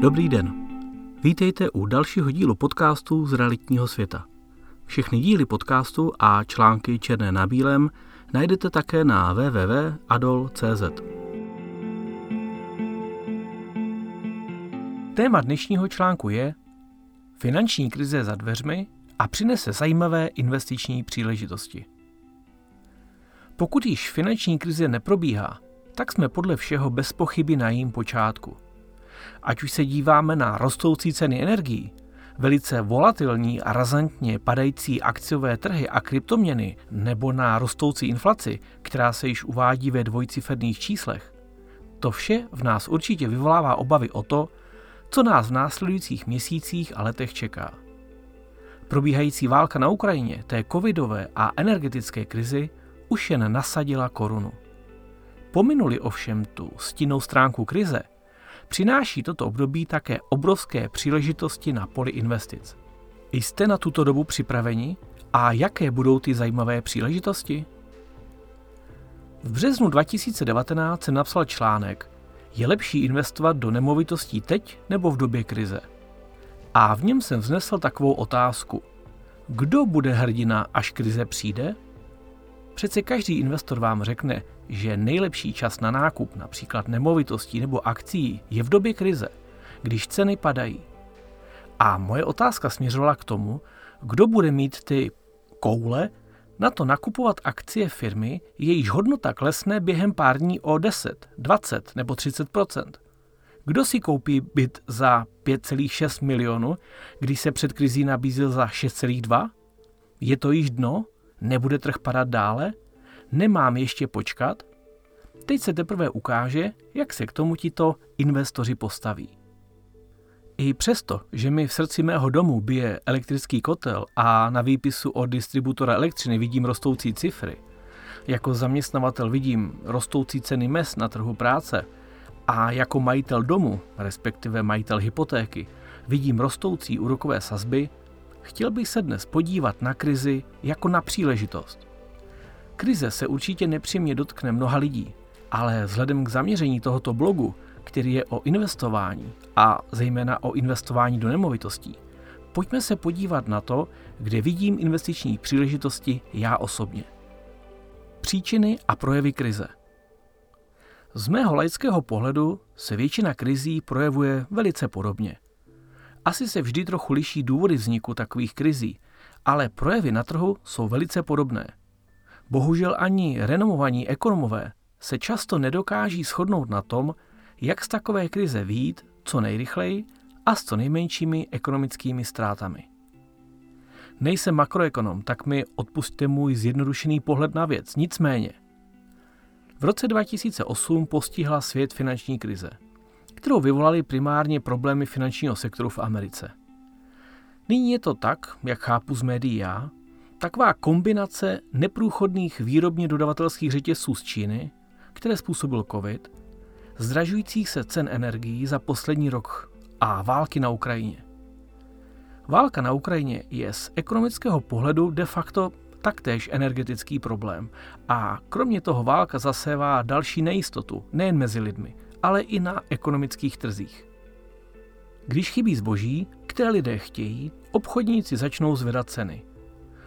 Dobrý den. Vítejte u dalšího dílu podcastu z realitního světa. Všechny díly podcastu a články černé na bílém najdete také na www.adol.cz. Téma dnešního článku je Finanční krize za dveřmi a přinese zajímavé investiční příležitosti. Pokud již finanční krize neprobíhá, tak jsme podle všeho bez pochyby na jím počátku. Ať už se díváme na rostoucí ceny energií, velice volatilní a razantně padající akciové trhy a kryptoměny nebo na rostoucí inflaci, která se již uvádí ve dvojciferných číslech, to vše v nás určitě vyvolává obavy o to, co nás v následujících měsících a letech čeká. Probíhající válka na Ukrajině, té covidové a energetické krizi, už jen nasadila korunu. Pominuli ovšem tu stinnou stránku krize, přináší toto období také obrovské příležitosti na poli investic. Jste na tuto dobu připraveni a jaké budou ty zajímavé příležitosti? V březnu 2019 jsem napsal článek Je lepší investovat do nemovitostí teď nebo v době krize? A v něm jsem vznesl takovou otázku. Kdo bude hrdina, až krize přijde? Přece každý investor vám řekne, že nejlepší čas na nákup například nemovitostí nebo akcí je v době krize, když ceny padají. A moje otázka směřovala k tomu, kdo bude mít ty koule na to nakupovat akcie firmy, jejíž hodnota klesne během pár dní o 10, 20 nebo 30% Kdo si koupí byt za 5,6 milionu, když se před krizí nabízel za 6,2? Je to již dno? Nebude trh padat dále? Nemám ještě počkat? Teď se teprve ukáže, jak se k tomu tito investoři postaví. I přesto, že mi v srdci mého domu bije elektrický kotel a na výpisu od distributora elektřiny vidím rostoucí cifry, jako zaměstnavatel vidím rostoucí ceny mes na trhu práce a jako majitel domu, respektive majitel hypotéky, vidím rostoucí úrokové sazby, chtěl bych se dnes podívat na krizi jako na příležitost. Krize se určitě nepřímě dotkne mnoha lidí, ale vzhledem k zaměření tohoto blogu, který je o investování a zejména o investování do nemovitostí, pojďme se podívat na to, kde vidím investiční příležitosti já osobně. Příčiny a projevy krize. Z mého laického pohledu se většina krizí projevuje velice podobně. Asi se vždy trochu liší důvody vzniku takových krizí, ale projevy na trhu jsou velice podobné. Bohužel ani renomovaní ekonomové se často nedokáží shodnout na tom, jak z takové krize výjít co nejrychleji a s co nejmenšími ekonomickými ztrátami. Nejsem makroekonom, tak mi odpustte můj zjednodušený pohled na věc. Nicméně, v roce 2008 postihla svět finanční krize, kterou vyvolaly primárně problémy finančního sektoru v Americe. Nyní je to tak, jak chápu z médií já, taková kombinace neprůchodných výrobně dodavatelských řetězců z Číny, které způsobil COVID, zdražujících se cen energií za poslední rok a války na Ukrajině. Válka na Ukrajině je z ekonomického pohledu de facto taktéž energetický problém a kromě toho válka zasévá další nejistotu nejen mezi lidmi, ale i na ekonomických trzích. Když chybí zboží, které lidé chtějí, obchodníci začnou zvedat ceny.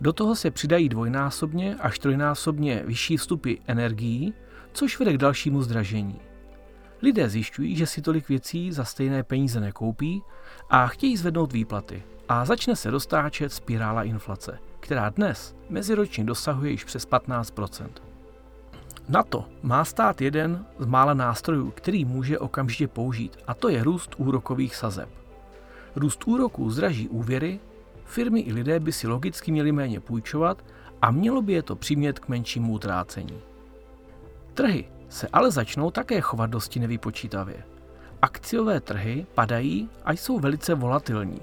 Do toho se přidají dvojnásobně až trojnásobně vyšší vstupy energií, což vede k dalšímu zdražení. Lidé zjišťují, že si tolik věcí za stejné peníze nekoupí a chtějí zvednout výplaty a začne se dostáčet spirála inflace, která dnes meziročně dosahuje již přes 15 Na to má stát jeden z mála nástrojů, který může okamžitě použít, a to je růst úrokových sazeb. Růst úroků zdraží úvěry, firmy i lidé by si logicky měli méně půjčovat a mělo by je to přimět k menšímu utrácení. Trhy se ale začnou také chovat dosti nevypočítavě. Akciové trhy padají a jsou velice volatilní.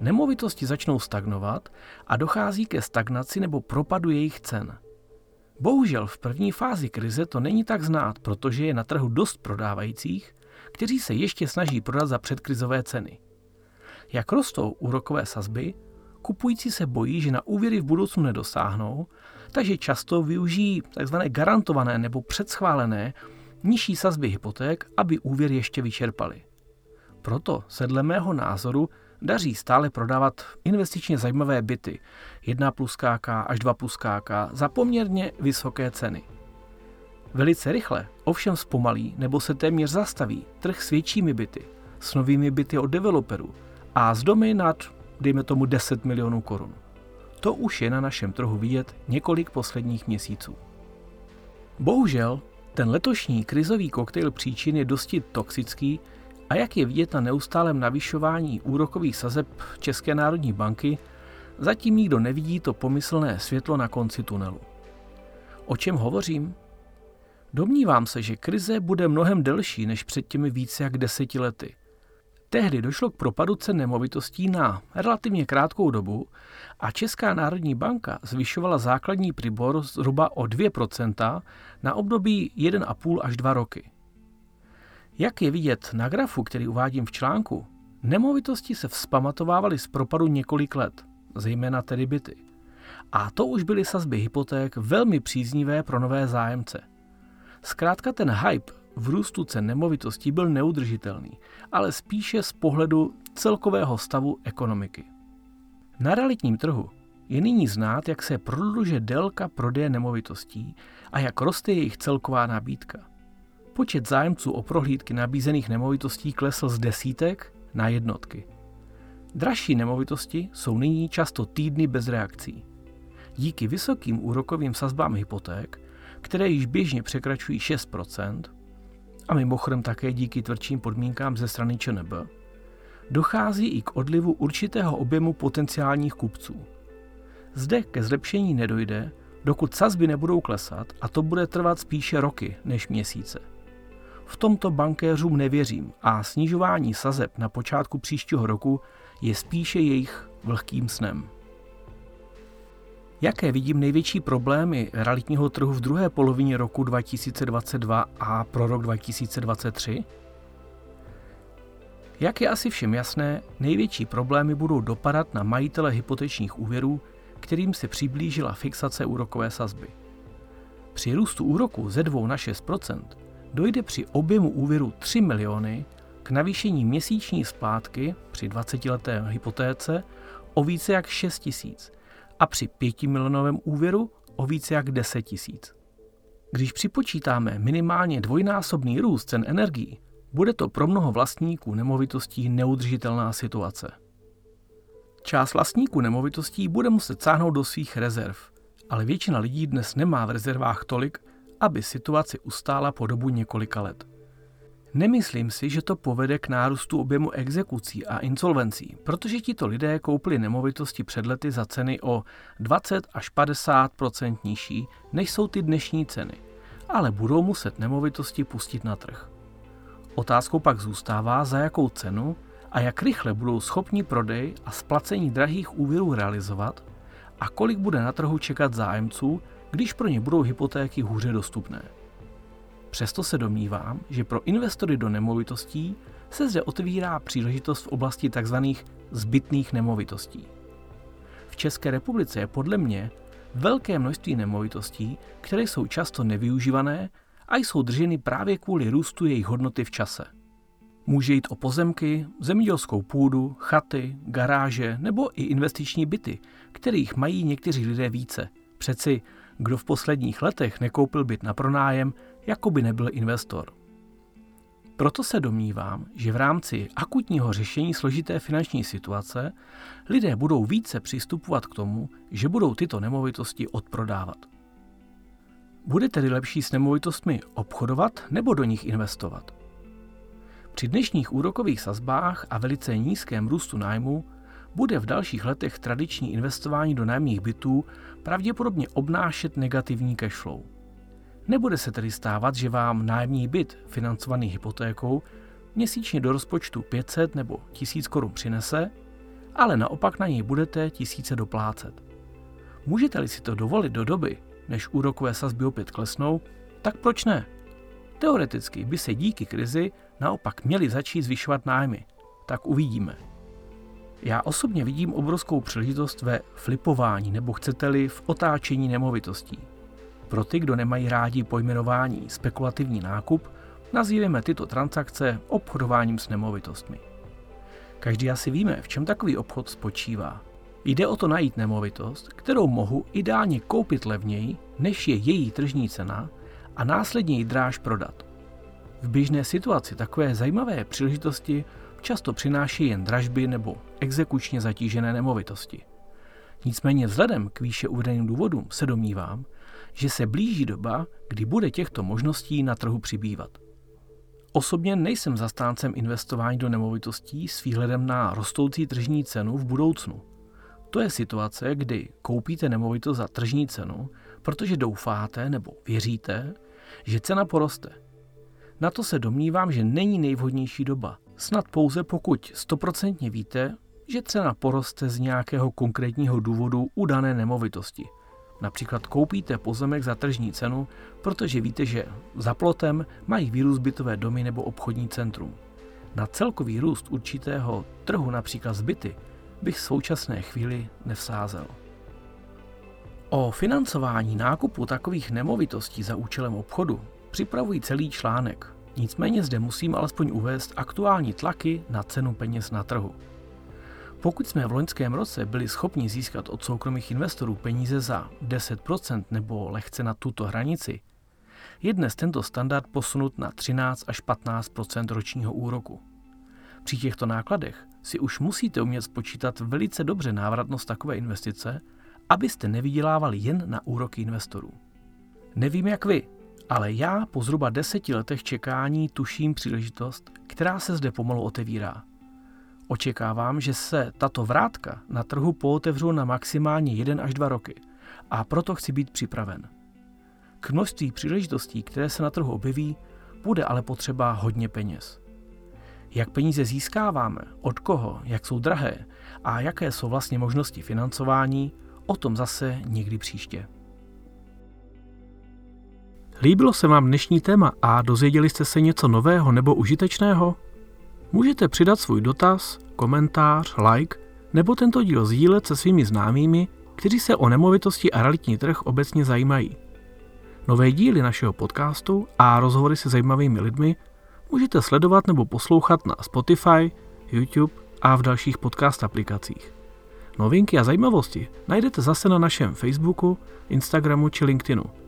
Nemovitosti začnou stagnovat a dochází ke stagnaci nebo propadu jejich cen. Bohužel v první fázi krize to není tak znát, protože je na trhu dost prodávajících, kteří se ještě snaží prodat za předkrizové ceny. Jak rostou úrokové sazby, kupující se bojí, že na úvěry v budoucnu nedosáhnou takže často využijí tzv. garantované nebo předschválené nižší sazby hypoték, aby úvěr ještě vyčerpali. Proto se dle mého názoru daří stále prodávat investičně zajímavé byty 1 plus KK až 2 plus KK za poměrně vysoké ceny. Velice rychle ovšem zpomalí nebo se téměř zastaví trh s většími byty, s novými byty od developerů a z domy nad, dejme tomu, 10 milionů korun. To už je na našem trhu vidět několik posledních měsíců. Bohužel, ten letošní krizový koktejl příčin je dosti toxický a jak je vidět na neustálém navyšování úrokových sazeb České národní banky, zatím nikdo nevidí to pomyslné světlo na konci tunelu. O čem hovořím? Domnívám se, že krize bude mnohem delší než před těmi více jak deseti lety. Tehdy došlo k propadu cen nemovitostí na relativně krátkou dobu a Česká národní banka zvyšovala základní pribor zhruba o 2% na období 1,5 až 2 roky. Jak je vidět na grafu, který uvádím v článku, nemovitosti se vzpamatovávaly z propadu několik let, zejména tedy byty. A to už byly sazby hypoték velmi příznivé pro nové zájemce. Zkrátka ten hype v růstu cen nemovitostí byl neudržitelný, ale spíše z pohledu celkového stavu ekonomiky. Na realitním trhu je nyní znát, jak se prodlužuje délka prodeje nemovitostí a jak roste jejich celková nabídka. Počet zájemců o prohlídky nabízených nemovitostí klesl z desítek na jednotky. Dražší nemovitosti jsou nyní často týdny bez reakcí. Díky vysokým úrokovým sazbám hypoték, které již běžně překračují 6%, a mimochodem také díky tvrdším podmínkám ze strany ČNB, dochází i k odlivu určitého objemu potenciálních kupců. Zde ke zlepšení nedojde, dokud sazby nebudou klesat a to bude trvat spíše roky než měsíce. V tomto bankéřům nevěřím a snižování sazeb na počátku příštího roku je spíše jejich vlhkým snem. Jaké vidím největší problémy realitního trhu v druhé polovině roku 2022 a pro rok 2023? Jak je asi všem jasné, největší problémy budou dopadat na majitele hypotečních úvěrů, kterým se přiblížila fixace úrokové sazby. Při růstu úroku ze 2 na 6 dojde při objemu úvěru 3 miliony k navýšení měsíční splátky při 20-leté hypotéce o více jak 6 tisíc a při 5 milionovém úvěru o více jak 10 tisíc. Když připočítáme minimálně dvojnásobný růst cen energií, bude to pro mnoho vlastníků nemovitostí neudržitelná situace. Část vlastníků nemovitostí bude muset sáhnout do svých rezerv, ale většina lidí dnes nemá v rezervách tolik, aby situaci ustála po dobu několika let. Nemyslím si, že to povede k nárůstu objemu exekucí a insolvencí, protože tito lidé koupili nemovitosti před lety za ceny o 20 až 50% nižší, než jsou ty dnešní ceny, ale budou muset nemovitosti pustit na trh. Otázkou pak zůstává, za jakou cenu a jak rychle budou schopni prodej a splacení drahých úvěrů realizovat a kolik bude na trhu čekat zájemců, když pro ně budou hypotéky hůře dostupné. Přesto se domnívám, že pro investory do nemovitostí se zde otvírá příležitost v oblasti tzv. zbytných nemovitostí. V České republice je podle mě velké množství nemovitostí, které jsou často nevyužívané a jsou drženy právě kvůli růstu jejich hodnoty v čase. Může jít o pozemky, zemědělskou půdu, chaty, garáže nebo i investiční byty, kterých mají někteří lidé více. Přeci kdo v posledních letech nekoupil byt na pronájem, jako by nebyl investor. Proto se domnívám, že v rámci akutního řešení složité finanční situace lidé budou více přistupovat k tomu, že budou tyto nemovitosti odprodávat. Bude tedy lepší s nemovitostmi obchodovat nebo do nich investovat? Při dnešních úrokových sazbách a velice nízkém růstu nájmu bude v dalších letech tradiční investování do nájemních bytů pravděpodobně obnášet negativní cashflow. Nebude se tedy stávat, že vám nájemní byt financovaný hypotékou měsíčně do rozpočtu 500 nebo 1000 korun přinese, ale naopak na něj budete tisíce doplácet. Můžete-li si to dovolit do doby, než úrokové sazby opět klesnou, tak proč ne? Teoreticky by se díky krizi naopak měly začít zvyšovat nájmy. Tak uvidíme. Já osobně vidím obrovskou příležitost ve flipování nebo chcete-li v otáčení nemovitostí. Pro ty, kdo nemají rádi pojmenování spekulativní nákup, nazýváme tyto transakce obchodováním s nemovitostmi. Každý asi víme, v čem takový obchod spočívá. Jde o to najít nemovitost, kterou mohu ideálně koupit levněji, než je její tržní cena a následně ji dráž prodat. V běžné situaci takové zajímavé příležitosti často přináší jen dražby nebo exekučně zatížené nemovitosti. Nicméně vzhledem k výše uvedeným důvodům se domnívám, že se blíží doba, kdy bude těchto možností na trhu přibývat. Osobně nejsem zastáncem investování do nemovitostí s výhledem na rostoucí tržní cenu v budoucnu. To je situace, kdy koupíte nemovitost za tržní cenu, protože doufáte nebo věříte, že cena poroste. Na to se domnívám, že není nejvhodnější doba. Snad pouze pokud stoprocentně víte, že cena poroste z nějakého konkrétního důvodu u dané nemovitosti. Například koupíte pozemek za tržní cenu, protože víte, že za plotem mají výrůst bytové domy nebo obchodní centrum. Na celkový růst určitého trhu, například zbyty, bych v současné chvíli nevsázel. O financování nákupu takových nemovitostí za účelem obchodu připravuji celý článek, nicméně zde musím alespoň uvést aktuální tlaky na cenu peněz na trhu. Pokud jsme v loňském roce byli schopni získat od soukromých investorů peníze za 10% nebo lehce na tuto hranici, je dnes tento standard posunut na 13 až 15% ročního úroku. Při těchto nákladech si už musíte umět spočítat velice dobře návratnost takové investice, abyste nevydělávali jen na úroky investorů. Nevím jak vy, ale já po zhruba deseti letech čekání tuším příležitost, která se zde pomalu otevírá. Očekávám, že se tato vrátka na trhu pootevřou na maximálně 1 až 2 roky a proto chci být připraven. K množství příležitostí, které se na trhu objeví, bude ale potřeba hodně peněz. Jak peníze získáváme, od koho, jak jsou drahé a jaké jsou vlastně možnosti financování, o tom zase někdy příště. Líbilo se vám dnešní téma a dozvěděli jste se něco nového nebo užitečného? Můžete přidat svůj dotaz, komentář, like nebo tento díl sdílet se svými známými, kteří se o nemovitosti a realitní trh obecně zajímají. Nové díly našeho podcastu a rozhovory se zajímavými lidmi můžete sledovat nebo poslouchat na Spotify, YouTube a v dalších podcast aplikacích. Novinky a zajímavosti najdete zase na našem Facebooku, Instagramu či LinkedInu.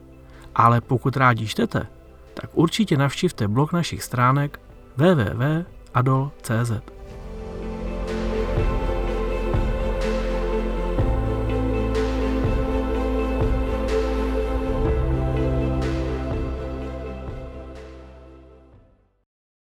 Ale pokud rádi čtete, tak určitě navštivte blog našich stránek www.adol.cz.